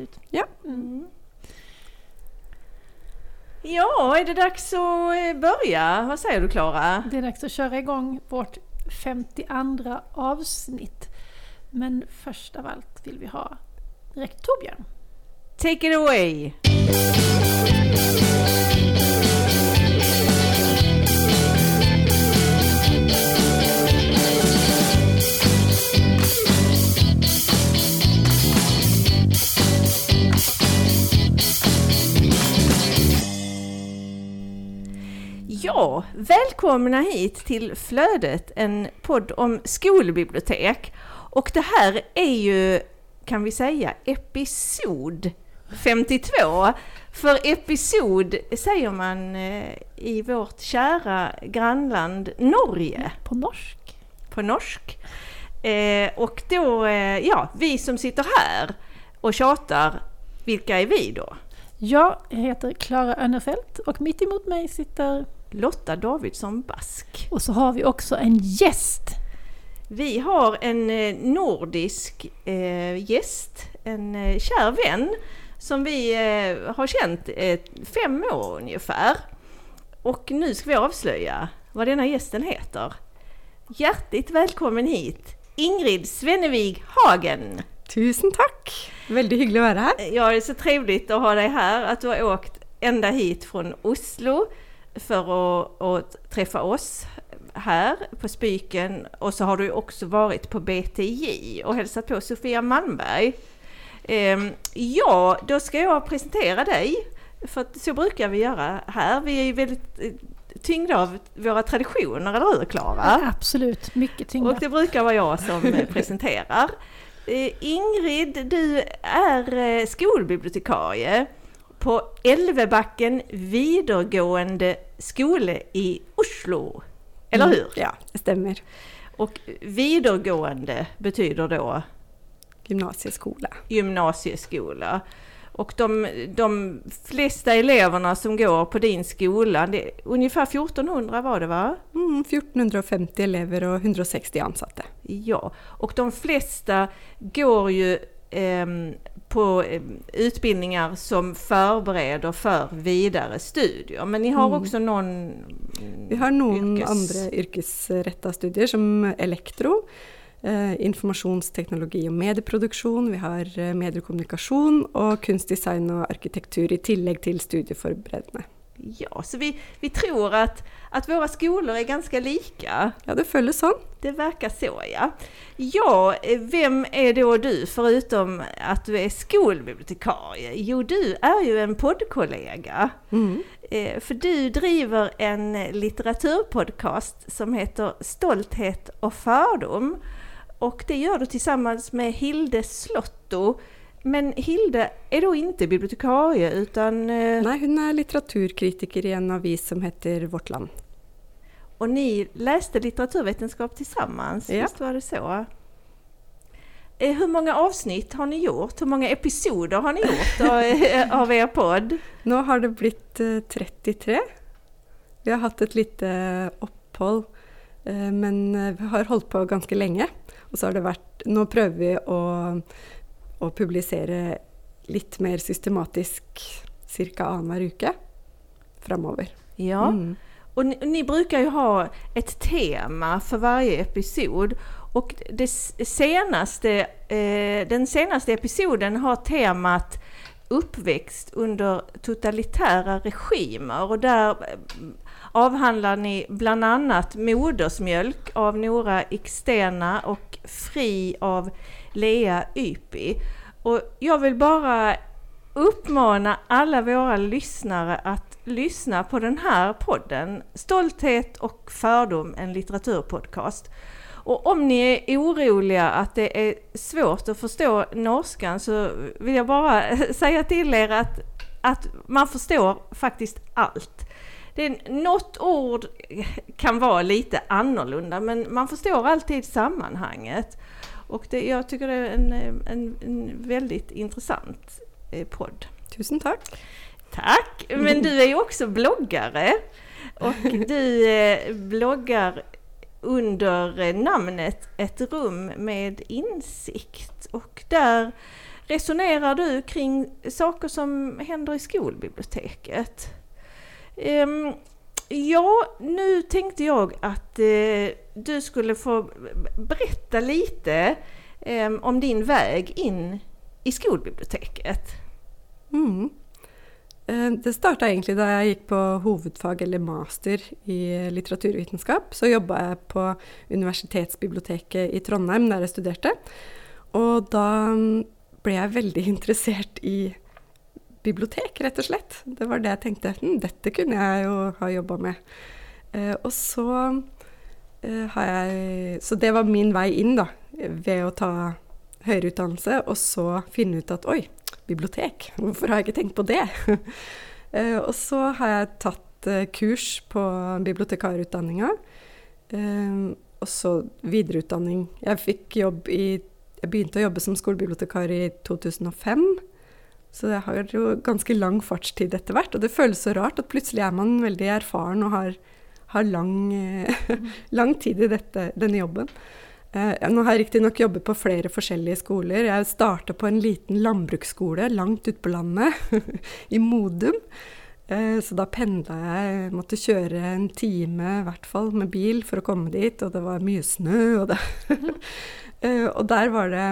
ut. Ja. Mm. Ja, är det dags att eh, börja? Vad säger du Klara? Det är dags att köra igång vårt 52 avsnitt. Men först av allt vill vi ha rektor Torbjörn. Take it away! Ja, välkomna hit till Flödet, en podd om skolbibliotek. Och det här är ju, kan vi säga, episod 52. För episod säger man eh, i vårt kära grannland Norge På norsk. på norsk. Eh, och då, eh, ja, vi som sitter här och tjatar, vilka är vi då? Jag heter Klara Önnerfelt och mitt emot mig sitter... Lotta Davidsson Bask. Och så har vi också en gäst. Vi har en eh, nordisk eh, gäst, en eh, kär vän som vi eh, har känt eh, fem år ungefär. Och nu ska vi avslöja vad denna gästen heter. Hjärtligt välkommen hit Ingrid Svennevig Hagen! Tusen takk! Veldig hyggelig å være her. Ja, det är så trevligt att ha dig här, att du har åkt ända hit från Oslo för att, att träffa oss här på Spyken och så har du ju också varit på BTJ och hälsat på Sofia Malmberg. Ja, då ska jag presentera dig, för så brukar vi göra här. Vi är ju väldigt tyngde tyngda av våra traditioner, eller hur Klara? Absolut, mycket tyngda. Och det brukar vara jag som presenterar. Eh, Ingrid, du är eh, skolbibliotekarie på Elvebacken videregående skole i Oslo. Eller hur? Ja, det stemmer. Och videregående betyder då Gymnasieskole. gymnasieskola. Och de, de flesta eleverna som går på din skola, det, ungefär 1400 var det va? Mm, 1450 elever og 160 ansatte. Ja, och de flesta går ju ehm, på ehm, utbildningar som förbereder för vidare studier. Men ni har Mm. också någon Vi har noen yrkes- andre yrkesretta studier, som elektro, eh, informasjonsteknologi og medieproduksjon. Vi har eh, mediekommunikasjon og kunstdesign og arkitektur, i tillegg til studieforberedende. Ja, så vi, vi tror att, att våra skolor är ganska lika. Ja, det føles sånn. Det verkar så ja. Ja, eh, vem är då du förutom att du är skolbibliotekarie? Jo, du är ju en poddkollega. Mm. Eh, För du driver en litteraturpodcast som heter Stolthet och fördom. Och det gör du tillsammans med Hilde Slotto. Men Hilde är då inte bibliotekarie utan... eh, Nei, hun er litteraturkritiker i en avis som heter Vårt Land. Och ni läste litteraturvetenskap tillsammans, Ja. visst var det så? Eh, Hur många avsnitt har ni gjort? Hur många episoder har ni gjort av, eh, av er podd? Nå har det eh, 33. Vi har hatt et lite opphold, eh, men eh, vi har holdt på ganske lenge. Og så har det vært Nå prøver vi å, å publisere litt mer systematisk ca. annenhver uke framover. Ja. Mm. Och ni, ni brukar ju ha ett tema för varje episod. Och det senaste, eh, den senaste episoden har temat uppväxt under totalitära regimer och där avhandler avhandlar ni bland annat Modersmjölk av Nora Ikstena och Fri av Lea Ypi. Och jag vill bara uppmana alla våra lyssnare att lyssna på den här podden Stolthet och fördom, en litteraturpodcast. Och om ni är oroliga att det är svårt att förstå norskan så vill jag bara säga till er att, att man förstår faktiskt allt. Det är, något ord kan vara lite annorlunda men man förstår alltid sammanhanget. Och det, jag tycker det är en, en, en väldigt intressant eh, podd. Tusen takk. Tack! Men du är ju också bloggare. Och du eh, bloggar under eh, namnet Ett rum med insikt. Och där resonerar du kring saker som händer i skolbiblioteket? Ja, nu tänkte jag att eh, du skulle få berätta lite eh, om din väg in i skolbiblioteket. Mm. Eh, det starta egentlig da jeg gikk på hovedfag eller master i litteraturvitenskap. Så jobba jeg på Universitetsbiblioteket i Trondheim der jeg studerte. Og da mm, ble jeg veldig interessert i bibliotek, rett og slett. Det var det jeg tenkte. Hm, dette kunne jeg jo ha jobba med. Eh, og så eh, har jeg Så det var min vei inn, da. Ved å ta høyere utdannelse, og så finne ut at oi, bibliotek. Hvorfor har jeg ikke tenkt på det? eh, og så har jeg tatt uh, kurs på bibliotekarutdanninga. Uh, og så videreutdanning. Jeg fikk jobb i Jeg begynte å jobbe som skolebibliotekar i 2005. Så jeg har jo ganske lang fartstid etter hvert. Og det føles så rart at plutselig er man veldig erfaren og har, har lang, lang, tid i dette, denne jobben. Eh, nå har jeg riktignok jobbet på flere forskjellige skoler. Jeg starta på en liten landbruksskole langt ute på landet, i Modum. Eh, så da pendla jeg, måtte kjøre en time i hvert fall med bil for å komme dit, og det var mye snø. Og, eh, og der var det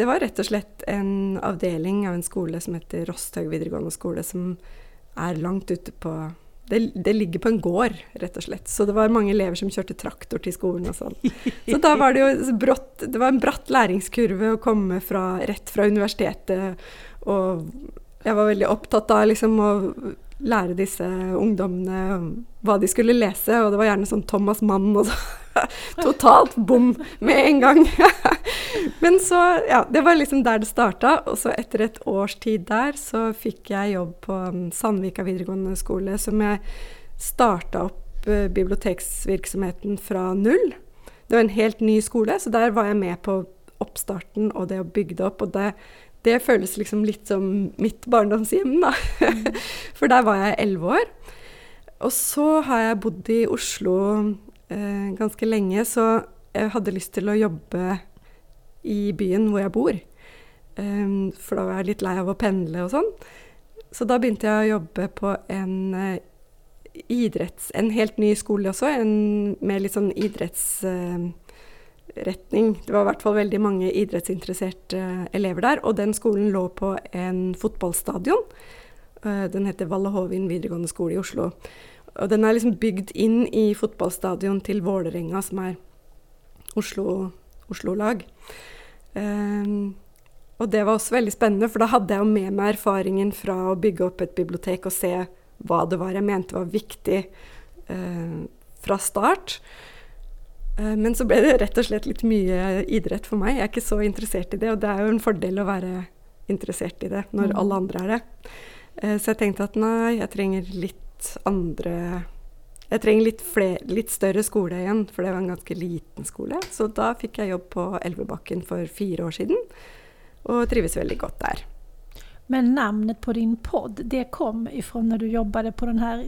Det var rett og slett en avdeling av en skole som heter Rosthaug videregående skole, som er langt ute på det, det, ligger på en gård, rett og slett. Så det var mange elever som kjørte traktor til skolen og sånn. Så da var det jo brått Det var en bratt læringskurve å komme fra, rett fra universitetet. Og jeg var veldig opptatt av liksom å lære disse ungdommene hva de skulle lese, og det var gjerne sånn Thomas Mann og så. Totalt bom med en gang. Men så, ja, det var liksom der det starta. Og så etter et års tid der, så fikk jeg jobb på um, Sandvika videregående skole, som jeg starta opp uh, biblioteksvirksomheten fra null. Det var en helt ny skole, så der var jeg med på oppstarten og det å bygge det opp. Og det, det føles liksom litt som mitt barndomshjem, da. For der var jeg elleve år. Og så har jeg bodd i Oslo eh, ganske lenge, så jeg hadde lyst til å jobbe i byen hvor jeg bor. Um, for da var jeg litt lei av å pendle og sånn. Så da begynte jeg å jobbe på en uh, idretts... En helt ny skole også, en, med litt sånn idrettsretning. Uh, det var i hvert fall veldig mange idrettsinteresserte uh, elever der. Og den skolen lå på en fotballstadion. den heter Valle Hovin videregående skole i Oslo. Og den er liksom bygd inn i fotballstadion til Vålerenga, som er Oslo-lag. Oslo Um, og det var også veldig spennende, for da hadde jeg jo med meg erfaringen fra å bygge opp et bibliotek og se hva det var jeg mente var viktig uh, fra start. Uh, men så ble det rett og slett litt mye idrett for meg. Jeg er ikke så interessert i det, og det er jo en fordel å være interessert i det når mm. alle andre er det. Uh, så jeg tenkte at nei, jeg trenger litt andre jeg trenger litt, flere, litt, større skole igjen, for det var en ganske liten skole. Så da fikk jeg jobb på Elvebakken for fire år siden, og trives veldig godt der. Men navnet på din podd, det kom ifrån når du jobbade på den här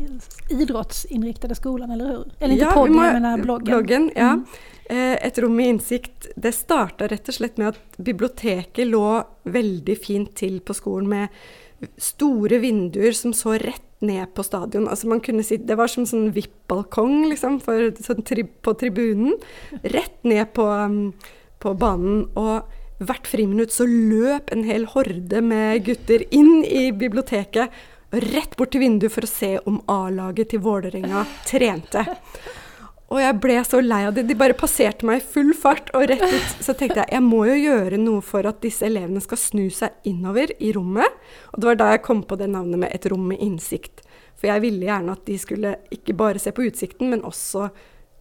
idrottsinriktade skolan, eller hur? Eller ikke ja, podden, må, men bloggen. bloggen ja. Mm. Eh, et rom med innsikt. Det starta rett og slett med at biblioteket lå veldig fint til på skolen med store vinduer som så rett ned på stadion. Altså man kunne si, Det var som sånn VIP-balkong liksom, sånn tri, på tribunen. Rett ned på, um, på, banen. Og hvert friminutt så løp en hel horde med gutter inn i biblioteket. Rett bort til vinduet for å se om A-laget til Vålerenga trente. Og jeg ble så lei av det. De bare passerte meg i full fart og rett ut. Så tenkte jeg jeg må jo gjøre noe for at disse elevene skal snu seg innover i rommet. Og det var da jeg kom på det navnet med Et rom med innsikt. For jeg ville gjerne at de skulle ikke bare se på utsikten, men også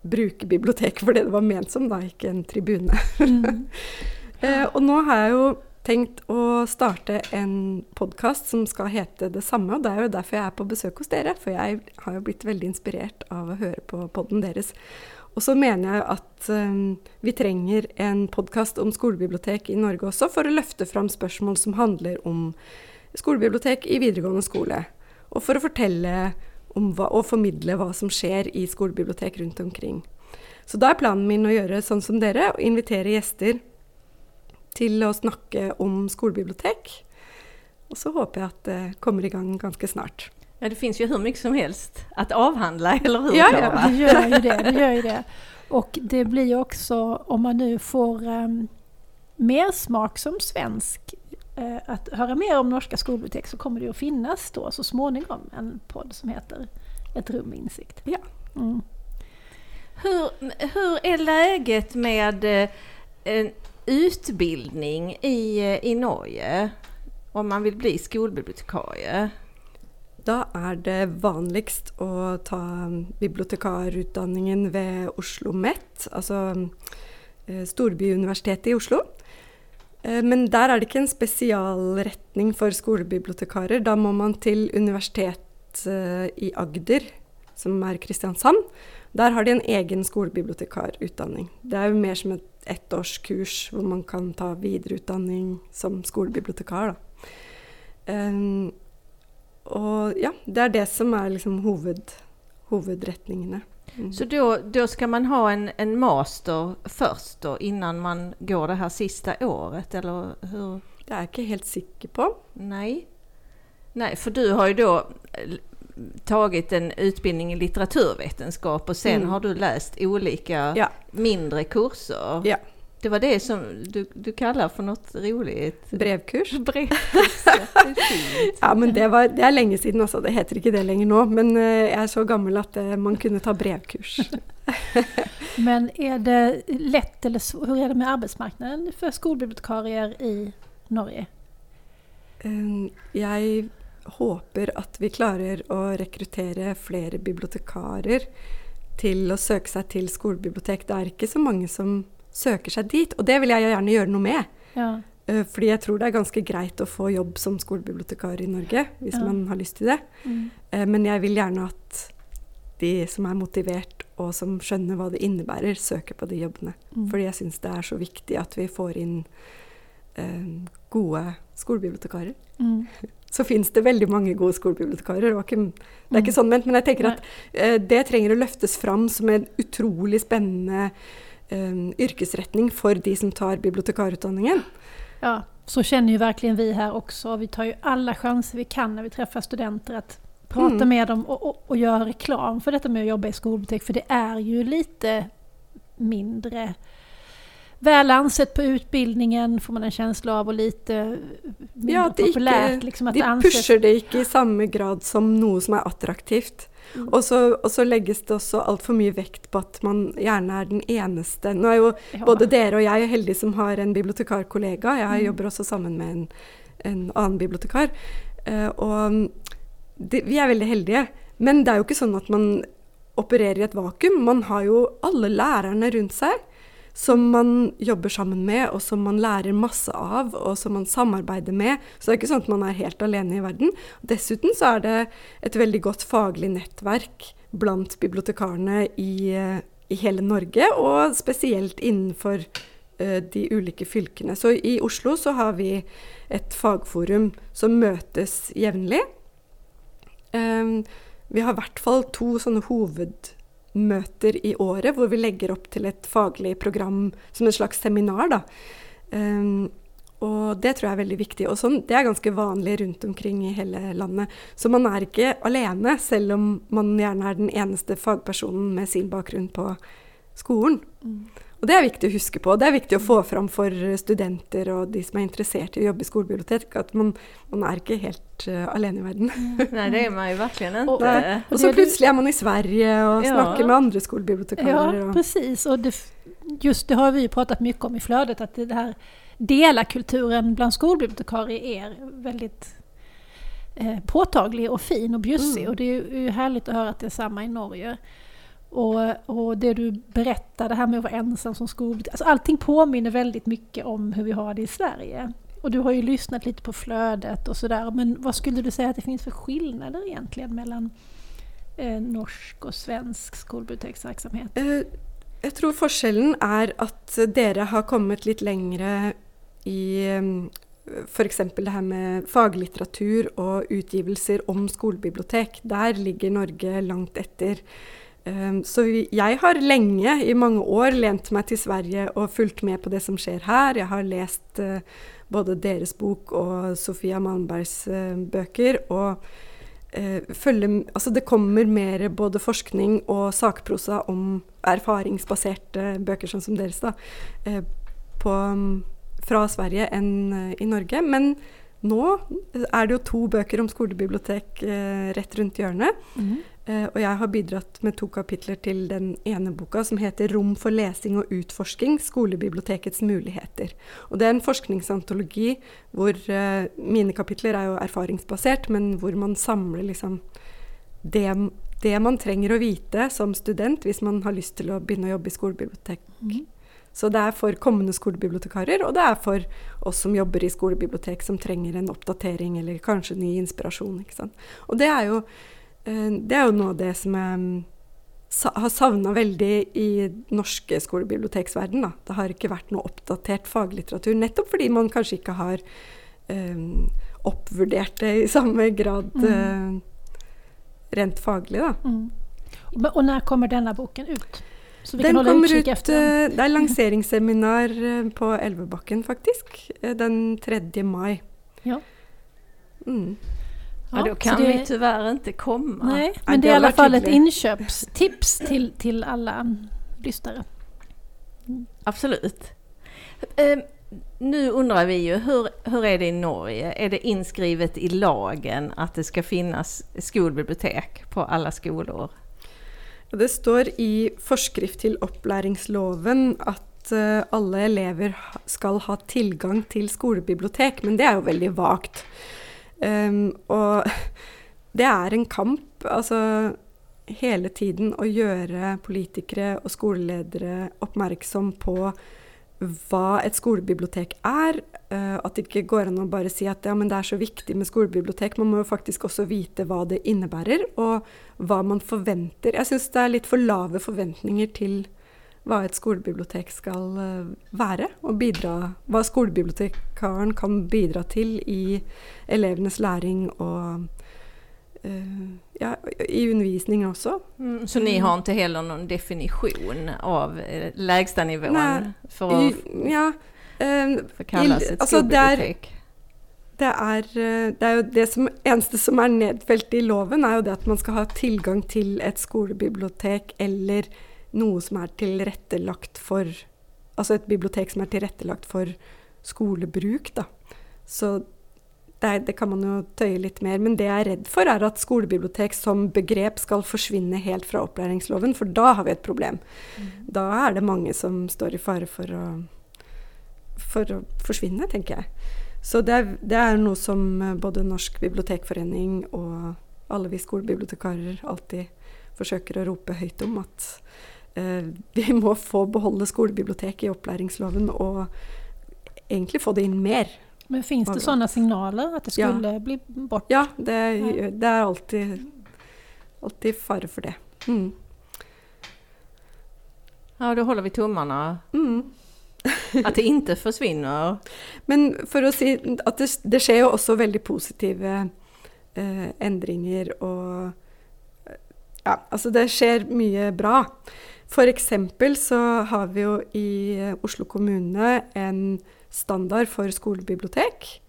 bruke biblioteket for det det var ment som, da, ikke en tribune. Mm. eh, og nå har jeg jo tenkt å starte en podkast som skal hete det samme. Og det er jo derfor jeg er på besøk hos dere, for jeg har jo blitt veldig inspirert av å høre på podden deres. Og så mener jeg at um, vi trenger en podkast om skolebibliotek i Norge også, for å løfte fram spørsmål som handler om skolebibliotek i videregående skole. Og for å fortelle hva, og formidle hva som skjer i skolebibliotek rundt omkring. Så da er planen min å gjøre sånn som dere, og invitere gjester til å snakke om skolebibliotek. Og så håper jeg at det kommer i gang ganske snart. Ja, det finns ju hur mycket som helst att avhandla, eller hur? Ja, ja det gör ju det. det, gör ju det. Och det blir ju också, om man nu får um, mer smak som svensk, uh, att höra mer om norska skolbibliotek så kommer det att finnas då så småningom en podd som heter Ett rum med insikt. Ja. Mm. Hur, hur är läget med uh, utbildning i, uh, i Norge om man vil bli skolebibliotekarie? Da er det vanligst å ta bibliotekarutdanningen ved Oslo OsloMet, altså eh, Storbyuniversitetet i Oslo. Eh, men der er det ikke en spesialretning for skolebibliotekarer. Da må man til Universitet eh, i Agder, som er Kristiansand. Der har de en egen skolebibliotekarutdanning. Det er jo mer som et ettårskurs hvor man kan ta videreutdanning som skolebibliotekar. Da. Og ja, det er det som er liksom hoved, hovedretningene. Mm. Så da skal man ha en, en master først, då innan man går det her siste året eller hur? Det er jeg ikke helt sikker på. Nei. Nei, for du har jo då eh, tagit en utbildning i litteraturvetenskap och sen mm. har du läst olika ja. mindre kurser. Ja. Det var det som du, du kallar for noe roligt? Brevkurs. Brevkurs, ja, men det, var, det, er lenge siden, altså. Det heter ikke det lenger nå. Men uh, jeg er så gammel at uh, man kunne ta brevkurs. men er det lett, eller hvordan er det med arbeidsmarkedet for skolebibliotekarier i Norge? Um, jeg håper at vi klarer å rekruttere flere bibliotekarer til å søke seg til skolebibliotek. Det er ikke så mange som søker seg dit. Og det vil jeg gjerne gjøre noe med. Ja. Uh, fordi jeg tror det er ganske greit å få jobb som skolebibliotekar i Norge, hvis ja. man har lyst til det. Mm. Uh, men jeg vil gjerne at de som er motivert og som skjønner hva det innebærer, søker på de jobbene. Mm. Fordi jeg syns det er så viktig at vi får inn gode skolebibliotekarer. Mm. Så fins det veldig mange gode skolebibliotekarer. Det, ikke, det er ikke mm. sånn ment, men jeg tenker at det trenger å løftes fram som en utrolig spennende um, yrkesretning for de som tar bibliotekarutdanningen. Ja, så kjenner jo virkelig vi her også. Vi tar jo alle chanser vi kan når vi treffer studenter at Prate mm. med dem og, og, og gjøre reklam for dette med å jobbe i skolbibliotek. For det er jo litt mindre väl ansett på utbildningen, får man en känsla av, och lite mindre ja, populärt. Ikke, liksom, de anses... pusher det ikke i samme grad som noe som er attraktivt. Mm. Og, så, og, så, legges det også altfor mye vekt på at man gjerne er den eneste. Nå er jo ja. både dere og jeg heldige som har en bibliotekarkollega. Jeg mm. jobber også sammen med en, en annen bibliotekar. Uh, og det, vi er veldig heldige. Men det er jo ikke sånn at man opererer i et vakuum. Man har jo alle lærerne rundt seg som man jobber sammen med, og som man lærer masse av, og som man samarbeider med. Så det er ikke sånn at man er helt alene i verden. Dessuten så er det et veldig godt faglig nettverk blant bibliotekarene i, i hele Norge, og spesielt innenfor uh, de ulike fylkene. Så i Oslo så har vi et fagforum som møtes jevnlig. Um, vi har i hvert fall to sånne hoved møter i året, hvor vi legger opp til et faglig program som en slags seminar. Da. Um, og det tror jeg er veldig viktig. Og sånn, det er ganske vanlig rundt omkring i hele landet. Så man er ikke alene, selv om man gjerne er den eneste fagpersonen med sin bakgrunn på skolen. Mm. Og det er viktig å huske på. Det er viktig å få fram for studenter og de som er interessert i å jobbe i skolebibliotek, at man, man er ikke helt uh, alene i verden. Nei, det er man jo virkelig ikke. Og, og så plutselig er man i Sverige og ja. snakker med andre skolebibliotekarer. Ja, precis. Og det, just det har vi jo pratet mye om i flödet, at det her delarkulturen blant skolbibliotekarer er veldig eh, påtagelig og fin og bjussig. Mm. Og det er jo herlig å høre at det er samme i Norge. Och, och, det du berättar, det här med att vara ensam som skolbibliotekar. Alltså allting påminner väldigt mycket om hur vi har det i Sverige. Och du har ju lyssnat lite på flödet och sådär. Men vad skulle du säga att det finns för skillnader egentligen mellan eh, norsk og svensk skolbiblioteksverksamhet? Uh, jeg tror forskjellen er at dere har kommet litt lengre i um, f.eks. det her med faglitteratur og utgivelser om skolebibliotek. Der ligger Norge langt etter. Um, så jeg har lenge, i mange år, lent meg til Sverige og fulgt med på det som skjer her. Jeg har lest uh, både deres bok og Sofia Malmbergs uh, bøker. og uh, følger, altså Det kommer mer både forskning og sakprosa om erfaringsbaserte bøker, sånn som deres, da, på, um, fra Sverige enn i Norge. Men nå er det jo to bøker om skolebibliotek rett rundt hjørnet. Mm. Uh, og jeg har bidratt med to kapitler til den ene boka som heter 'Rom for lesing og utforsking skolebibliotekets muligheter'. Og Det er en forskningsantologi hvor uh, mine kapitler er jo erfaringsbasert, men hvor man samler liksom det, det, man trenger å vite som student hvis man har lyst til å begynne å jobbe i skolebibliotek. Mm. Så det er for kommende skolebibliotekarer, og det er for oss som jobber i skolebibliotek som trenger en oppdatering eller kanskje ny inspirasjon. Og det er jo Eh, det er jo noe av det som jeg mm, har savna veldig i norske skolebiblioteksverden. Da. Det har ikke vært noe oppdatert faglitteratur, nettopp fordi man kanskje ikke har um, oppvurdert det i samme grad mm. uh, rent faglig. Da. Mm. Og når kommer denne boken ut? den kommer ut, den. Det er lanseringsseminar på Elvebakken, faktisk. Den 3. mai. Ja. Mm. Ja, då kan det, vi tyvärr inte komma. Nej, men det är i alla fall ett inköpstips till, till alla lyssnare. Mm. Absolut. Uh, nu undrar vi ju, hur, hur är det i Norge? Är det inskrivet i lagen att det ska finnas skolbibliotek på alla skolor? Det står i forskrift til opplæringsloven at uh, alle elever skal ha tilgang til skolebibliotek, men det er jo veldig vagt. Um, og det er en kamp, altså hele tiden å gjøre politikere og skoleledere oppmerksom på hva et skolebibliotek er. Uh, at det ikke går an å bare si at ja, men det er så viktig med skolebibliotek. Man må jo faktisk også vite hva det innebærer, og hva man forventer. Jeg syns det er litt for lave forventninger til hva et skolebibliotek skal uh, være, og bidra, hva skolebibliotekaren kan bidra til i elevenes læring og uh, ja, i undervisning også. Mm, så ni har ikke heller noen definisjon av uh, lägstanivån for å ja, uh, for kalles et altså, skolebibliotek? Det er, det er, jo det som, eneste som er nedfelt i loven, er jo det at man skal ha tilgang til et skolebibliotek eller noe som er tilrettelagt for Altså et bibliotek som er tilrettelagt for skolebruk, da. Så det, det, kan man jo tøye litt mer. Men det jeg er redd for, er at skolebibliotek som begrep skal forsvinne helt fra opplæringsloven, for da har vi et problem. Mm. Da er det mange som står i fare for å, for å forsvinne, tenker jeg. Så det er, det er, noe som både Norsk bibliotekforening og alle vi skolebibliotekarer alltid forsøker å rope høyt om. At Eh, vi må få beholde skolebiblioteket i opplæringsloven og egentlig få det inn mer. Men fins det sånne signaler at det skulle ja. bli bort? Ja, det, det er alltid, alltid fare for det. Mm. Ja, da holder vi tommene. Mm. at det ikke forsvinner. Men for å si at det, det skjer jo også veldig positive eh, endringer og Ja, altså det skjer mye bra. F.eks. så har vi jo i eh, Oslo kommune en standard for skolebibliotek.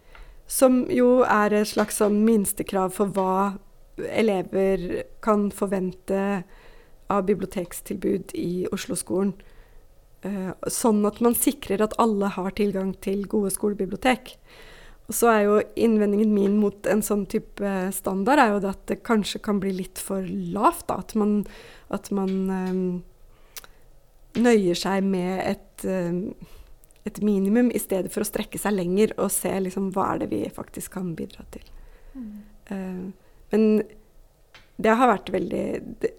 Som jo er et slags sånn minstekrav for hva elever kan forvente av bibliotekstilbud i Oslo-skolen. Uh, sånn at man sikrer at alle har tilgang til gode skolebibliotek. Og så er jo innvendingen min mot en sånn type standard er jo det at det kanskje kan bli litt for lavt. Da. At man, at man um, nøyer seg med et, eh, et, minimum i stedet for å strekke seg lenger og se liksom, hva er det vi faktisk kan bidra til. Mm. Uh, men det har vært veldig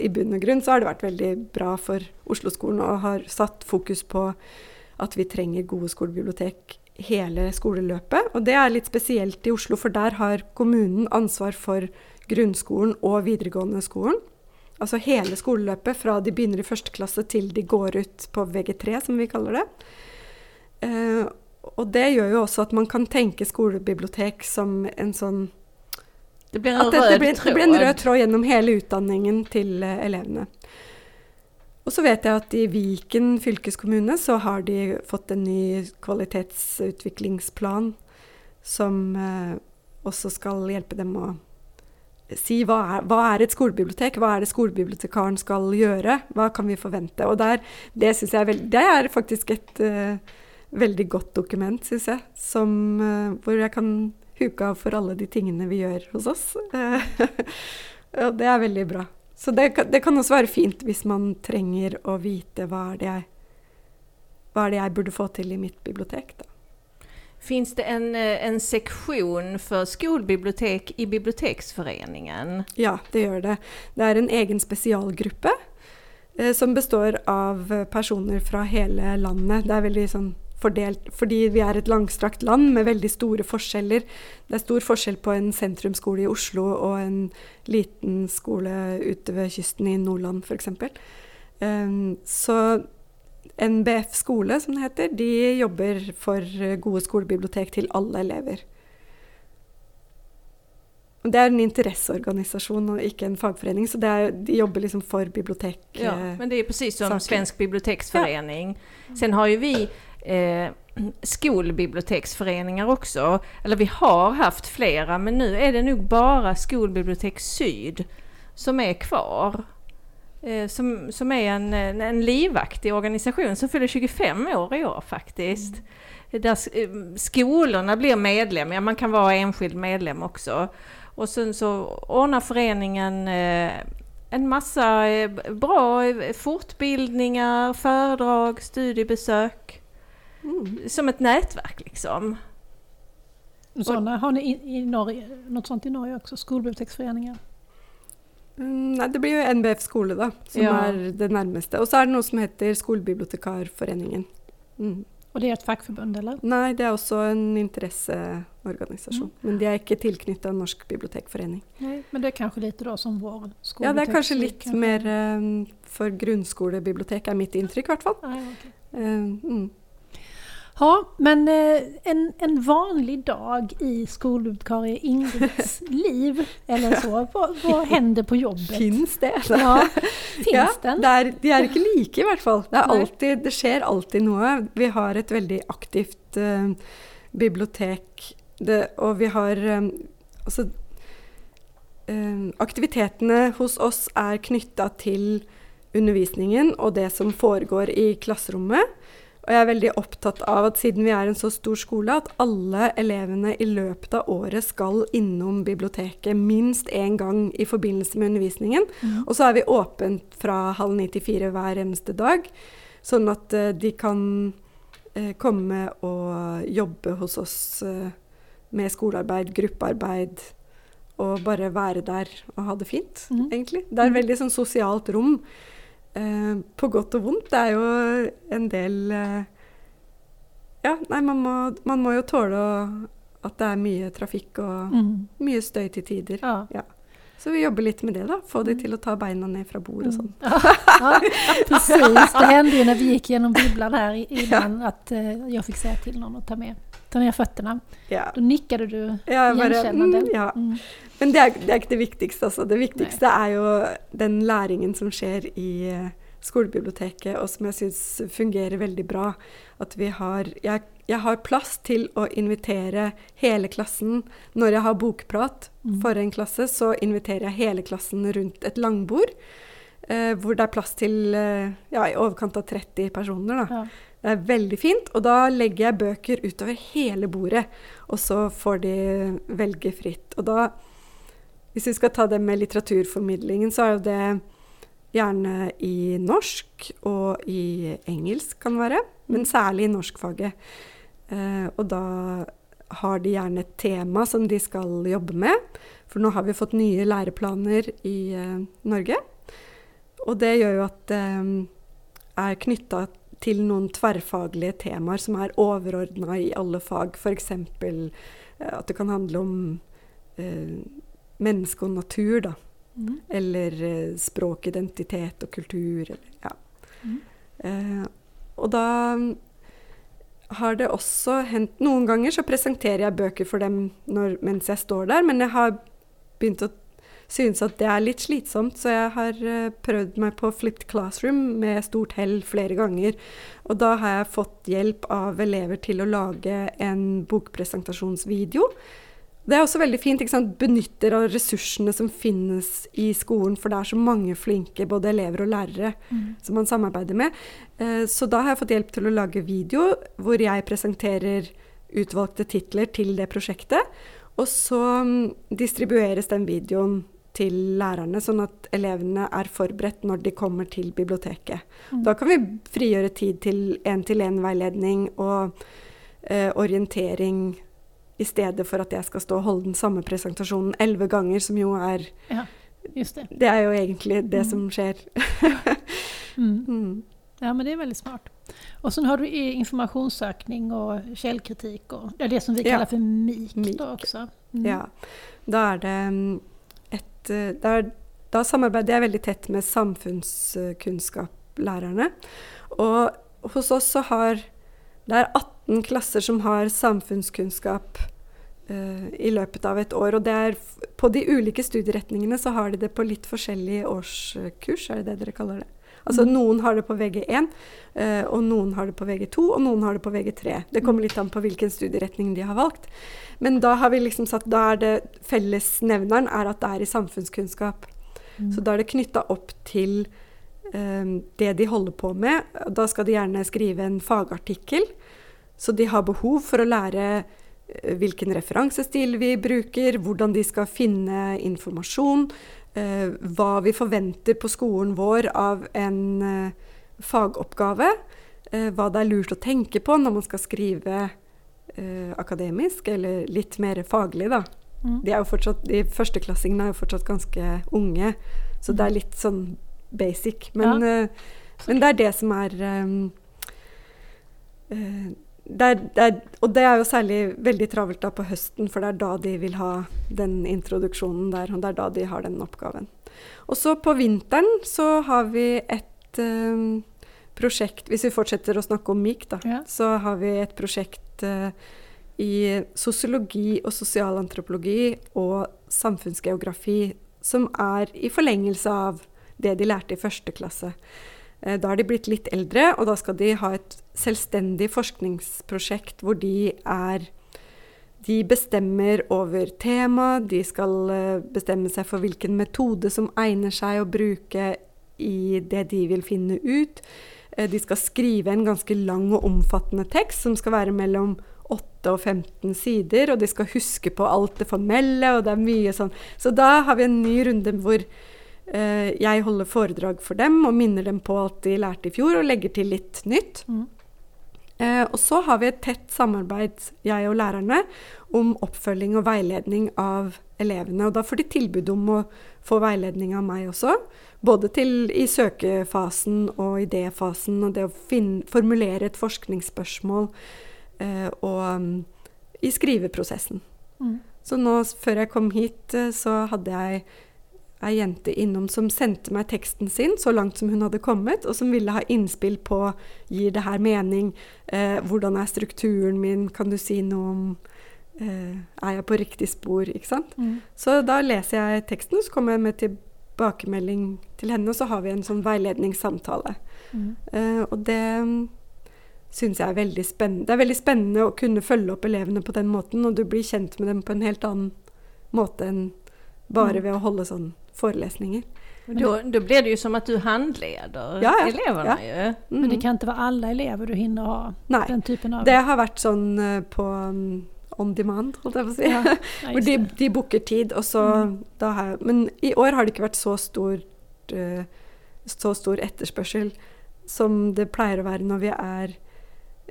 I bunn og grunn så har det vært veldig bra for Oslo-skolen og har satt fokus på at vi trenger gode skolebibliotek hele skoleløpet. Og det er litt spesielt i Oslo, for der har kommunen ansvar for grunnskolen og videregående skolen. Altså hele skoleløpet fra de begynner i første klasse til de går ut på VG3, som vi kaller det. Eh, og det gjør jo også at man kan tenke skolebibliotek som en sånn Det blir en, rød, det, blir, det blir en rød tråd gjennom hele utdanningen til uh, elevene. Og så vet jeg at i Viken fylkeskommune så har de fått en ny kvalitetsutviklingsplan som eh, også skal hjelpe dem å si hva er, hva er, et skolebibliotek, hva er det skolebibliotekaren skal gjøre, hva kan vi forvente. Og der, det er veld, Det er faktisk et uh, veldig godt dokument, syns jeg, som, uh, hvor jeg kan huke av for alle de tingene vi gjør hos oss. og det er veldig bra. Så det, det, kan også være fint hvis man trenger å vite hva er det jeg, hva er det jeg burde få til i mitt bibliotek. da. Finns det en, eh, en sektion for skolbibliotek i Biblioteksforeningen? Ja, det gjør det. Det er en egen spesialgruppe eh, som består av personer fra hele landet. Det er veldig sånn fordelt fordi vi er et langstrakt land med veldig store forskjeller. Det er stor forskjell på en sentrumsskole i Oslo og en liten skole ute ved kysten i Nordland f.eks. Um, så NBF skole, som det heter, de jobber for gode skolebibliotek til alle elever. Det er en interesseorganisasjon og ikke en fagforening, så er, de jobber liksom for bibliotek. Ja, men det er precis som saker. Svensk biblioteksforening. Ja. Sen har jo vi eh, skolbiblioteksforeninger også. Eller vi har haft flere, men nå er det nog bare Skolbibliotek Syd som er kvar. Eh, som, som är en, en, livaktig organisation som fyller 25 år i år faktiskt. Mm. Där eh, skolorna blir medlemmar, man kan vara enskild medlem också. Och sen så ordnar föreningen eh, en massa bra fortbildningar, föredrag, studiebesök. Mm. Som ett nätverk liksom. Såna, har ni i, i Norge, något sånt i Norge också? Skolbiblioteksföreningar? Mm, nei, det blir jo NBF skole, da, som ja. er det nærmeste. Og så er det noe som heter Skolebibliotekarforeningen. Mm. Og det er et fagforbund, eller? Nei, det er også en interesseorganisasjon. Mm. Men de er ikke tilknytta Norsk bibliotekforening. Nei, men det er kanskje litt da som vår skolebibliotek? Ja, det er kanskje litt mer um, for grunnskolebibliotek, er mitt inntrykk i hvert fall. Ah, okay. um, Ja, men eh, en, en vanlig dag i skolbibliotekarie Ingrids liv, eller så, hva, hva hender på jobbet? Fins det? Ja, finns ja, den? Er, de er ikke like, i hvert fall. Det, alltid, det, skjer alltid noe. Vi har et veldig aktivt uh, bibliotek, det, og vi har um, altså, um, Aktivitetene hos oss er knytta til undervisningen og det som foregår i klasserommet. Og jeg er veldig opptatt av at siden vi er en så stor skole, at alle elevene i løpet av året skal innom biblioteket minst én gang i forbindelse med undervisningen. Mm. Og så er vi åpent fra halv ni til fire hver eneste dag, sånn at uh, de kan uh, komme og jobbe hos oss uh, med skolearbeid, gruppearbeid, og bare være der og ha det fint, mm. egentlig. Det er et veldig sånn sosialt rom. Eh, på godt og vondt. Det er jo en del eh, Ja, nei, man må, man må, jo tåle å, at det er mye trafikk og mm. mye støy til tider. Ja. ja. Så vi jobber litt med det, da. Få de mm. til å ta beina ned fra bordet og sånn. Ja, ja, precis. Det hendte jo når vi gikk gjennom bibelen her innan ja. at uh, jeg fikk se til noen å ta med ta ner føttene. Ja. Da nikker du ja, gjenkjennende. Mm, ja. Mm. Men det er, det er, ikke det viktigste. Altså. Det viktigste Nei. er jo den læringen som skjer i uh, skolebiblioteket, og som jeg syns fungerer veldig bra. At vi har jeg, jeg, har plass til å invitere hele klassen. Når jeg har bokprat mm. for en klasse, så inviterer jeg hele klassen rundt et langbord. Eh, hvor det er plass til eh, ja, i overkant av 30 personer. da. Ja. Det er veldig fint. Og da legger jeg bøker utover hele bordet, og så får de velge fritt. Og da, hvis vi skal ta det med litteraturformidlingen, så er jo det gjerne i norsk og i engelsk, kan det være. Men særlig i norskfaget. Eh, og da har de gjerne et tema som de skal jobbe med. For nå har vi fått nye læreplaner i eh, Norge. Og det gjør jo at det eh, er knytta til noen tverrfaglige temaer som er overordna i alle fag. F.eks. Eh, at det kan handle om eh, menneske og natur, da. Mm. Eller eh, språk, identitet og kultur. Eller, ja. Mm. Eh, og da har det også hendt Noen ganger så presenterer jeg bøker for dem når, mens jeg står der, men jeg har begynt å synes at det er litt slitsomt, så jeg har eh, prøvd meg på Flipped Classroom med stort hell flere ganger. Og da har jeg fått hjelp av elever til å lage en bokpresentasjonsvideo. Det er også veldig fint. ikke sant? Benytter av ressursene som finnes i skolen, for det er så mange flinke både elever og lærere Mm. som man samarbeider med. Eh, Så da har jeg fått hjelp til å lage video hvor jeg presenterer utvalgte titler til det prosjektet. Og så mm, distribueres den videoen til lærerne, sånn at elevene er forberedt når de kommer til biblioteket. Mm. Da kan vi frigjøre tid til én-til-én-veiledning og eh, orientering i stedet for at jeg skal stå og holde den samme presentasjonen elleve ganger, som jo er Ja, just det. Det er jo egentlig det Mm. som skjer. Mm. Mm. Ja, men det er veldig smart. Og så har du informasjonssøkning og och og det, er det som vi Ja. for för MIK, MIK. då också. Mm. Ja. Da er det mm, et eh, er, da samarbeider jeg veldig tett med samfunnskunnskapslærerne. Og hos oss så har Det er 18 klasser som har samfunnskunnskap uh, i løpet av et år. Og det er på de ulike studieretningene så har de det på litt forskjellige årskurs, er det det dere kaller det? Altså Mm. Noen har det på VG1, eh, og noen har det på VG2, og noen har det på VG3. Det kommer litt an på hvilken studieretning de har valgt. Men da har vi liksom satt, da er det fellesnevneren er at det er i samfunnskunnskap. Mm. Så da er det knytta opp til um, det de holder på med. Da skal de gjerne skrive en fagartikkel. Så de har behov for å lære eh, hvilken referansestil vi bruker, hvordan de skal finne informasjon, hva vi forventer på skolen vår av en eh, fagoppgave, eh, hva det er lurt å tenke på når man skal skrive eh, akademisk, eller litt mer faglig, da. Mm. De, er jo fortsatt, de førsteklassingene er jo fortsatt ganske unge, så det er litt sånn basic. Men, ja. men det er det som er eh, det er, det er, Og det er jo særlig veldig travelt da på høsten, for det er da de vil ha den introduksjonen der. Og det er da de har den oppgaven. Og så på vinteren så har vi et um, prosjekt Hvis vi fortsetter å snakke om MIK, da, Ja. så har vi et prosjekt uh, i sosiologi og sosialantropologi og samfunnsgeografi som er i forlengelse av det de lærte i første klasse. Eh, Da er de blitt litt eldre, og da skal de ha et selvstendig forskningsprosjekt hvor de er De bestemmer over tema, de skal eh, bestemme seg for hvilken metode som egner seg å bruke i det de vil finne ut. Eh, De skal skrive en ganske lang og omfattende tekst som skal være mellom 8 og 15 sider, og de skal huske på alt det formelle, og det er mye sånn. Så da har vi en ny runde hvor eh, jeg holder foredrag for dem og minner dem på alt de lærte i fjor, og legger til litt nytt. Mm. Eh, og så har vi et tett samarbeid, jeg og lærerne, om oppfølging og veiledning av elevene. Og da får de tilbud om å få veiledning av meg også. Både til i søkefasen og idéfasen, og det å finne, formulere et forskningsspørsmål. Eh, og um, i skriveprosessen. Mm. Så nå, før jeg kom hit, eh, så hadde jeg ei jente innom som sendte meg teksten sin så langt som hun hadde kommet, og som ville ha innspill på gir det her mening, eh, hvordan er strukturen min, kan du si noe om eh, er jeg på riktig spor, ikke sant? Mm. Så da leser jeg teksten, så kommer jeg med tilbakemelding til henne, og så har vi en sånn veiledningssamtale. Mm. Eh, og det syns jeg er veldig spennende. Det er veldig spennende å kunne følge opp elevene på den måten, og du blir kjent med dem på en helt annen måte enn bare Mm. ved å holde sånn forelesninger. Då, då blir det ju som att du handleder Ja, ja, eleverna ja. Mm. Men det Mhm. kan ikke være alle elever du hinner ha Nei. den typen av... Det har vært sånn eh, på mm, on demand, holdt jeg på å si. Ja, Hvor de, det. de booker tid, og så Mm. da har Men i år har det ikke vært så stor, eh, så stor etterspørsel som det pleier å være når vi er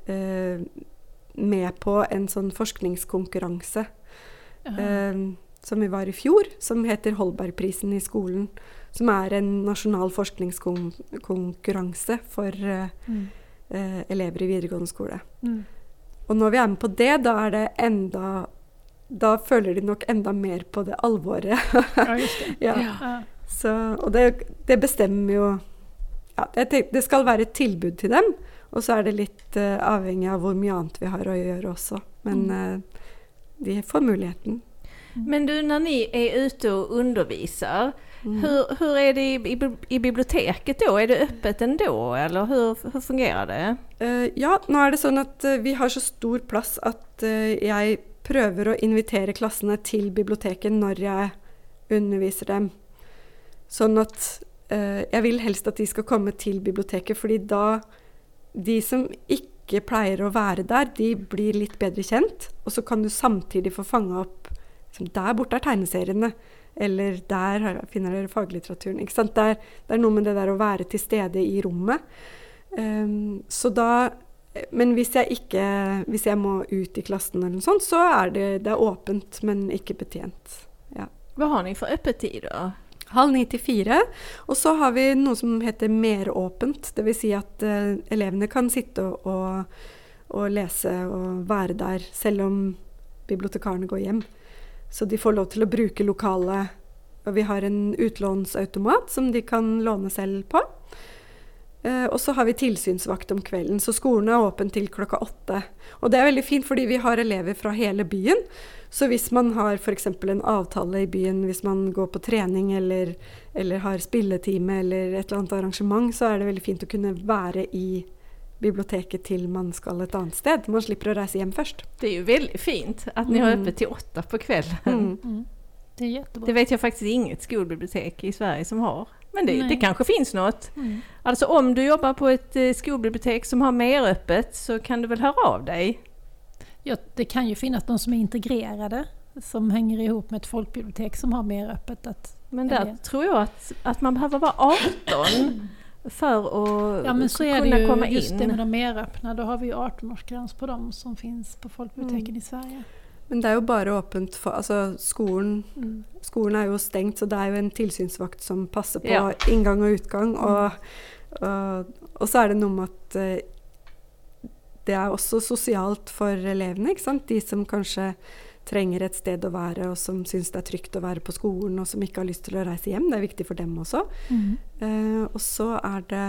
eh, med på en sånn forskningskonkurranse Ja. Som vi var i fjor, som heter Holbergprisen i skolen. Som er en nasjonal forskningskonkurranse for Mm. eh, elever i videregående skole. Mm. Og når vi er med på det, da er det enda Da føler de nok enda mer på det alvoret. Ja, just det. ja. Ja. Så, og det, det bestemmer jo ja, det, Det skal være et tilbud til dem, og så er det litt eh, avhengig av hvor mye annet vi har å gjøre også. Men Mm. eh, de får muligheten. Men du, när ni är ute och undervisar, Mm. hur, hur är det i, i, i biblioteket då? Är det öppet ändå eller hur, hur fungerar det? Uh, ja, nå er det sånn at uh, vi har så stor plass at uh, jeg prøver å invitere klassene til biblioteket når jeg underviser dem. Sånn at eh, jeg vil helst at de skal komme til biblioteket, fordi da De som ikke pleier å være der, de blir litt bedre kjent. Og så kan du samtidig få fanga opp liksom, Der borte er tegneseriene. Eller der finner dere faglitteraturen. Ikke sant? Det, er, det er noe med det der å være til stede i rommet. Um, så da Men hvis jeg ikke Hvis jeg må ut i klassen eller noe sånt, så er det, det er åpent, men ikke betjent. Ja. Hva har ni for øppetid, da? Halv ni til fire. Og så har vi noe som heter meråpent. Dvs. Si at uh, elevene kan sitte og, og, og lese og være der selv om bibliotekarene går hjem. Så de får lov til å bruke lokalet. Og vi har en utlånsautomat som de kan låne selv på. Eh, og så har vi tilsynsvakt om kvelden, så skolen er åpen til klokka åtte. Og det er veldig fint, fordi vi har elever fra hele byen. Så hvis man har f.eks. en avtale i byen, hvis man går på trening eller, eller har spilletime eller et eller annet arrangement, så er det veldig fint å kunne være i biblioteket til man skal et annet sted. Man slipper å reise hjem først. Det er jo veldig fint at ni har Mm. til till åtta på kvällen. Mm. Mm. Det är jättebra. Det vet jag faktiskt inget skolbibliotek i Sverige som har. Men det, det kanskje finnes noe. Mm. Altså om du jobber på et eh, skolbibliotek som har mer öppet så kan du vel høre av deg? Ja, det kan jo finnes noen som er integrerade, som henger ihop med et folkbibliotek som har mer öppet. Men der tror jeg at, at man behöver være 18 för att ja men så är kunna det komma in. just det med de mer öppna. Då har vi ju 18-årsgräns på dem som finns på folkbiblioteken Mm. i Sverige. Men det er jo bare åpent for Altså, skolen, Mm. skolen er jo stengt, så det er jo en tilsynsvakt som passer på Ja. inngang og utgang. Og, og, og så er det noe med at eh, det er også sosialt for elevene, ikke sant. De som kanskje trenger et sted å være, og som syns det er trygt å være på skolen, og som ikke har lyst til å reise hjem. Det er viktig for dem også. Mm. Eh, og så er det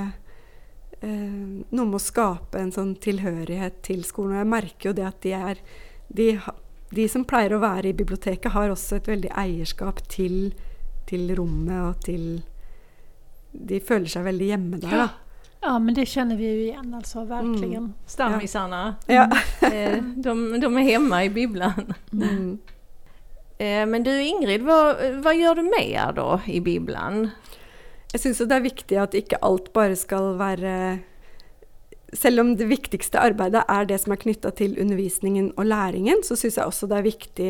eh, noe med å skape en sånn tilhørighet til skolen. Og jeg merker jo det at de er de, de som pleier å være i biblioteket, har også et veldig eierskap til, til rommet og til De føler seg veldig hjemme der, da. Ja men det känner vi ju igen alltså, verkligen. Stammisarna, Ja. Mm. de, de är hemma i bibblan. Mm. Eh, Men du Ingrid, vad, vad gör du mer då i bibblan? Jeg syns det er viktig at ikke alt bare skal være Selv om det viktigste arbeidet er det som er knytta til undervisningen og læringen, så syns jeg også det er viktig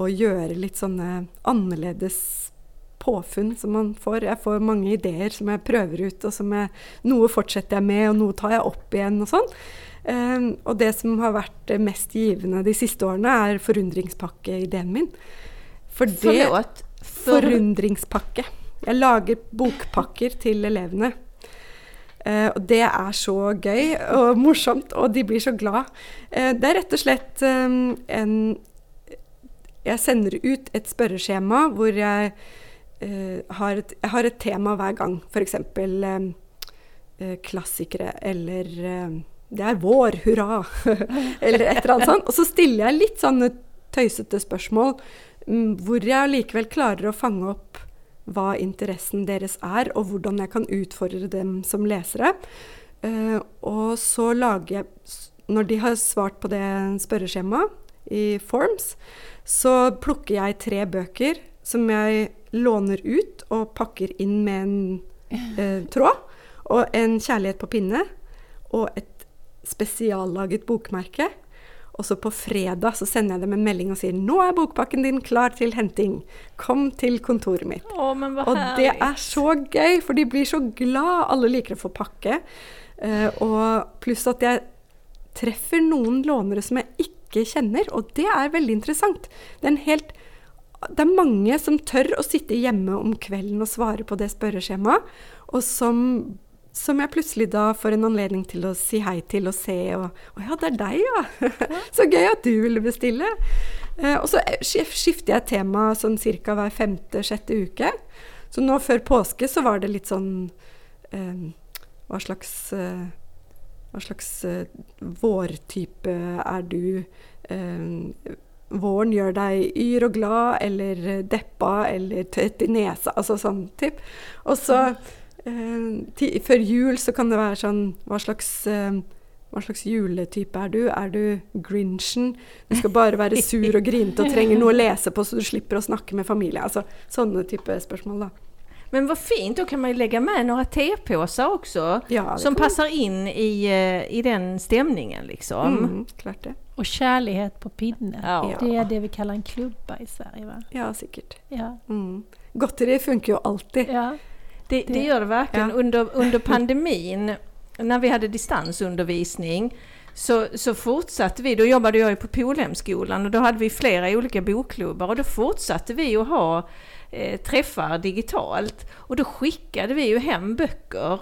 å gjøre litt sånne annerledes påfunn som man får. Jeg får mange ideer som jeg prøver ut, og som jeg, noe fortsetter jeg med, og noe tar jeg opp igjen og sånn. Eh, og det som har vært mest givende de siste årene, er forundringspakkeideen min. For det Förlåt? För, Forundringspakke. Jeg lager bokpakker til elevene. Eh, og det er så gøy og morsomt, og de blir så glad. Eh, det er rett og slett eh, en Jeg sender ut et spørreskjema hvor jeg, har, et, jeg har et tema hver gang. F.eks. Eh, eh, klassikere eller eh, Det er vår, hurra! eller et eller annet sånt. Og så stiller jeg litt sånne tøysete spørsmål mm, hvor jeg allikevel klarer å fange opp hva interessen deres er, og hvordan jeg kan utfordre dem som lesere. Eh, og så lager jeg Når de har svart på det spørreskjemaet i Forms, så plukker jeg tre bøker som jeg låner ut og pakker inn med en eh, tråd. Og en kjærlighet på pinne. Og et spesiallaget bokmerke. Og så på fredag så sender jeg dem en melding og sier 'Nå er bokpakken din klar til henting. Kom til kontoret mitt'. Å, Og det er så gøy, for de blir så glad. Alle liker å få pakke. Eh, og pluss at jeg treffer noen lånere som jeg ikke kjenner, og det er veldig interessant. Det er, en helt, det er mange som tør å sitte hjemme om kvelden og svare på det spørreskjemaet, og som, som jeg plutselig da får en anledning til å si hei til og se, og 'Å ja, det er deg, ja'. så gøy at du ville bestille. Eh, og så skifter jeg tema sånn ca. hver femte-sjette uke. Så nå før påske så var det litt sånn eh, Hva slags eh, Hva slags eh, vårtype er du? Eh, våren gjør deg yr og glad, eller eh, deppa, eller tett i nesa, altså sånn typ. Og så eh, før jul så kan det være sånn Hva slags eh, hva slags juletype er du? Er du grinchen? Du skal bare være sur og grinete og trenger noe å lese på så du slipper å snakke med familie. Altså sånne type spørsmål, da. Men vad fint, da kan man ju lägga med några tepåsar också. Ja, som passer inn i, eh, i den stämningen liksom. Mm, klart det. Och kärlighet på pinne. Ja. Det är det vi kallar en klubba i Sverige va? Ja, sikkert. Ja. Mm. Godteri funker jo alltid. ja. Det, det Det- gör det verkligen. Ja. Under, under pandemin, när vi hade distansundervisning, så, så fortsatte vi, då jobbade jag ju på Polhemskolan och då hade vi flera olika bokklubbar och då fortsatte vi att ha eh, träffar digitalt. Och då skickade vi ju hem böcker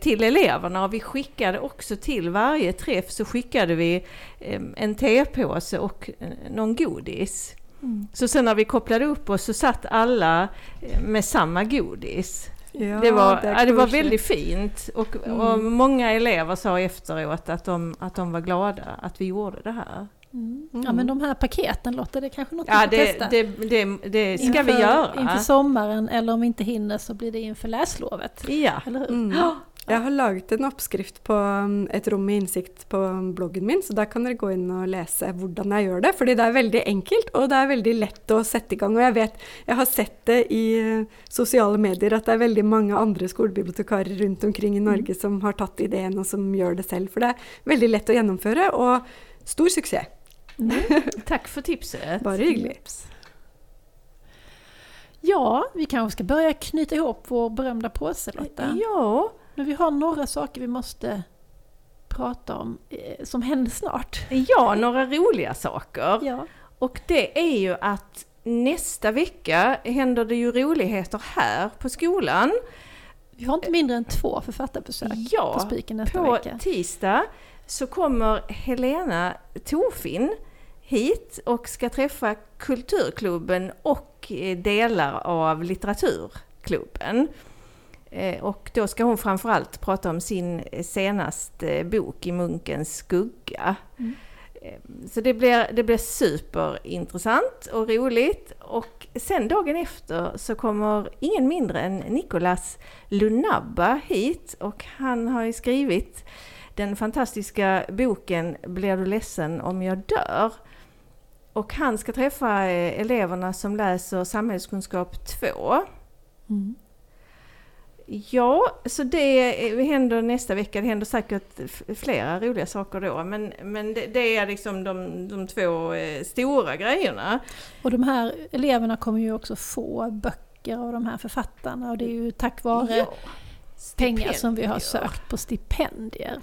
till eleverna och vi skickade också till varje träff så skickade vi eh, en tepåse och eh, någon godis. Mm. Så sen när vi kopplade upp oss så satt alla eh, med samma godis. Ja, det var, ja, det var väldigt fint och, Mm. och många elever sa efteråt att de, att de var glada att vi gjorde det här. Mm. Ja men de här paketen Lotta, det är kanske något Ja, vi det, testa. det, det, det ska inför, vi göra. Inför sommaren eller om vi inte hinner så blir det inför läslovet. Ja. Eller hur? Mm. Jeg har laget en oppskrift på um, et rom med innsikt på bloggen min, så der kan dere gå inn og lese hvordan jeg gjør det. Fordi det er veldig enkelt, og det er veldig lett å sette i gang. Og jeg vet, jeg har sett det i uh, sosiale medier at det er veldig mange andre skolebibliotekarer rundt omkring i Norge som har tatt ideen og som gjør det selv. For det er veldig lett å gjennomføre, og stor suksess. Takk for tipset. Bare hyggelig. Ja, vi kanske ska börja knyta ihop vår berömda påse Lotta. Ja, Men vi har några saker vi måste prata om eh, som hender snart. ja, några roliga saker. Ja. Och det är ju att nästa vecka händer det ju roligheter här på skolan. Vi har inte mindre än två författarbesök på Ja, Spiken nästa på vecka. tisdag så kommer Helena Tofin hit och ska träffa Kulturklubben och deler delar av Litteraturklubben. Eh, Och då ska hon framförallt prata om sin eh, senaste bok I munkens skugga. Mm. Eh, Så det blir, det blir superintressant och roligt. Och sen dagen efter så kommer ingen mindre än Nicolas Lunabba hit och han har ju skrivit den fantastiska boken Blir du ledsen om jag dör? Och han ska träffa eh, eleverna som läser samhällskunskap 2. Mm. Ja, så det händer nästa vecka. Det händer säkert flera roliga saker då. Men, men det, det är liksom de, de två eh, stora grejerna. Och de här eleverna kommer ju också få böcker av de här författarna och det är ju tack vare Ja, pengar som vi har sökt på stipendier.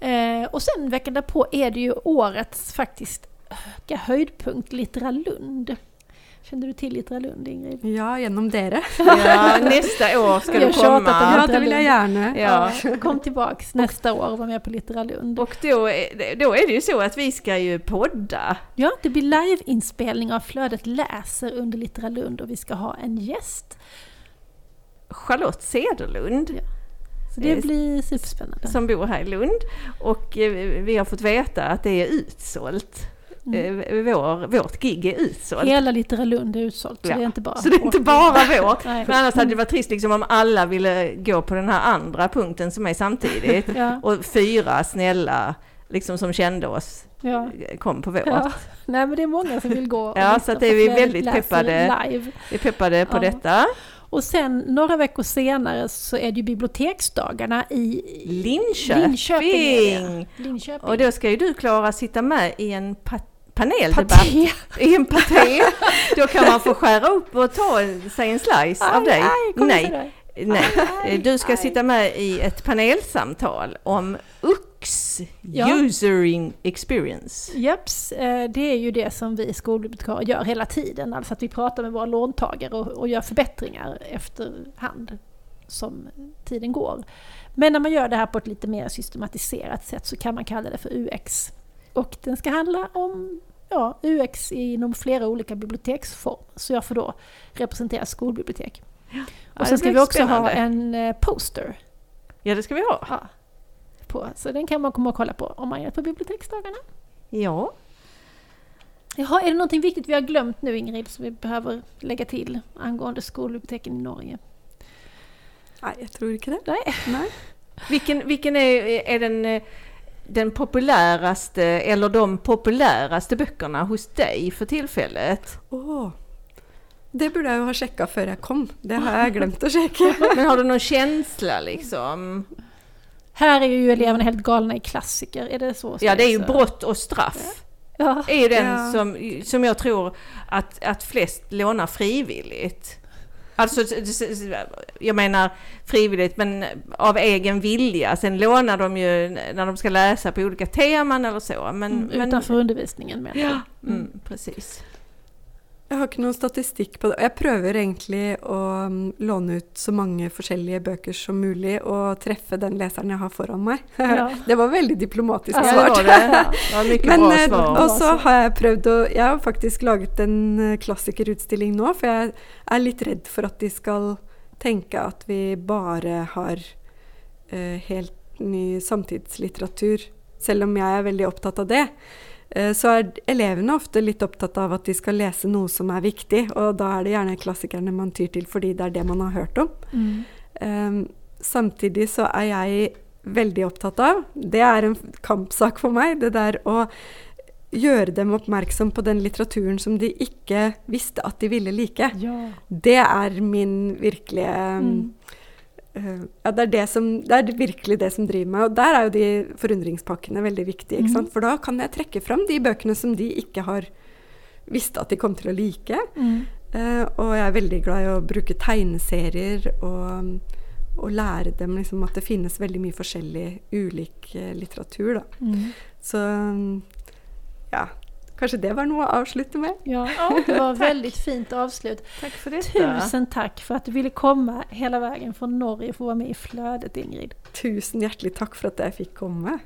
Eh, och sen veckan därpå är det ju årets faktiskt höga höjdpunkt Littera Kände du til Littera Lund Ingrid? Ja, gjennom dere. Ja, neste år skal du komma. Ja, det vil jeg gjerne. Ja. Kom tilbake neste år og var med på Littera Lund. Och då då är det ju så att vi ska ju podda. Ja, det blir liveinspelning av Flödet läser under Littera Lund och vi ska ha en gäst. Charlotte Cederlund Ja. Så det Eh, blir superspännande. som bor här i Lund. Och eh, vi har fått veta att det är utsålt. Mm. Eh, Vår, vårt gig är utsålt. Hela Littera Lund är utsålt, så Ja. det är inte bara Så det är inte bara vårt. Men annars hade det varit trist liksom om alla ville gå på den här andra punkten som är samtidigt. Ja, Och fyra snälla liksom som kände oss ja. kom på vårt. Ja. Nej men det är många som vill gå Ja, så att det är vi väldigt peppade. Live. Vi är peppade på detta. Och sen några veckor senare så är det ju biblioteksdagarna i Linköping! Linköping. Linköping. Och då ska ju du Klara sitta med i en pa- paneldebatt. Paté. I en paté. Då kan man få skära upp och ta sig en slice av dig. Aj, Nej, dig. nej. Du ska aj. sitta med i ett panelsamtal om UX, Ja. Usering Experience. Japs, eh, det är ju det som vi skolbibliotekarier gör hela tiden. Alltså att vi pratar med våra låntagare och, och gör förbättringar efterhand som tiden går. Men när man gör det här på ett lite mer systematiserat sätt så kan man kalla det för UX. Och den ska handla om ja, UX inom flera olika biblioteksformer. Så jag får då representera skolbibliotek. Ja, Och sen ska vi också ha en eh, poster Ja, det ska vi ha. ja, på. Så den kan man komma och kolla på om man är på biblioteksdagarna. Ja. Jaha, är det någonting viktigt vi har glömt nu Ingrid som vi behöver lägga till angående skolbiblioteken i Norge? Nej, jag tror inte det. Nej. Nej. Vilken, vilken är, är den, eh, den populäraste eller de populäraste böckerna hos dig för tillfället? Oh. det burde jeg jo ha sjekka før jeg kom. Det har jeg glemt å sjekke. Men har du noen kjensler, liksom? Her er jo elevene helt galne i klassiker, Er det så? Ja, det er jo brott og straff. Ja. er jo den Ja. som, som jeg tror at, at flest låner frivilligt. Alltså, jag menar frivilligt men av egen vilja. Sen lånar de ju när de ska läsa på olika teman eller så. Men, Mm, men, undervisningen menar Ja, du? mm, precis. Jeg har ikke noen statistikk på det. Jeg prøver egentlig å um, låne ut så mange forskjellige bøker som mulig og treffe den leseren jeg har foran meg. Ja. Det var veldig diplomatisk Ja, Ja, det svart. var det. Det var Men, eh, svar. og så har jeg prøvd å Jeg har faktisk laget en eh, klassikerutstilling nå, for jeg er litt redd for at de skal tenke at vi bare har uh, helt ny samtidslitteratur, selv om jeg er veldig opptatt av det. Eh, så er elevene ofte litt opptatt av at de skal lese noe som er viktig, og da er det gjerne klassikerne man tyr til fordi det er det man har hørt om. Mm. Um, samtidig så er jeg veldig opptatt av Det er en kampsak for meg, det der å gjøre dem oppmerksom på den litteraturen som de ikke visste at de ville like. Ja. Det er min virkelige Mm. Uh, Ja, det er, det, som, det er virkelig det som driver meg. Og der er jo de forundringspakkene veldig viktige. sant? For da kan jeg trekke fram de bøkene som de ikke har visst at de kom til å like. Mm. Uh, og jeg er veldig glad i å bruke tegneserier og, og lære dem liksom at det finnes veldig mye forskjellig ulik eh, litteratur. Da. Mm. Så mm, ja, kanskje det var noe å avslutte med. Ja, det var veldig fint avslut. Takk for dette. Tusen takk for at du ville komme hele veien fra Norge for å være med i Flødet, Ingrid. Tusen hjertelig takk for at jeg fikk komme.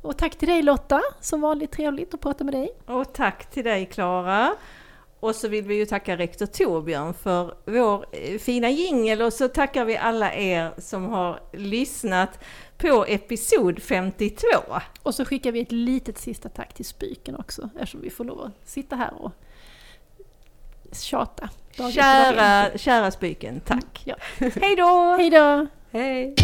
Og takk til deg, Lotta, som vanlig trivelig å prate med deg. Og takk til deg, Klara. Og så vil vi jo takke rektor Torbjørn for vår eh, fina jingel og så takker vi alle er som har lyssnat på episod 52. Och så skickar vi ett litet sista tack till Spyken också, eftersom vi får lov att sitta här och tjata. Kära, kära Spyken, tack. Ja. Hej då! Hej då! Hei!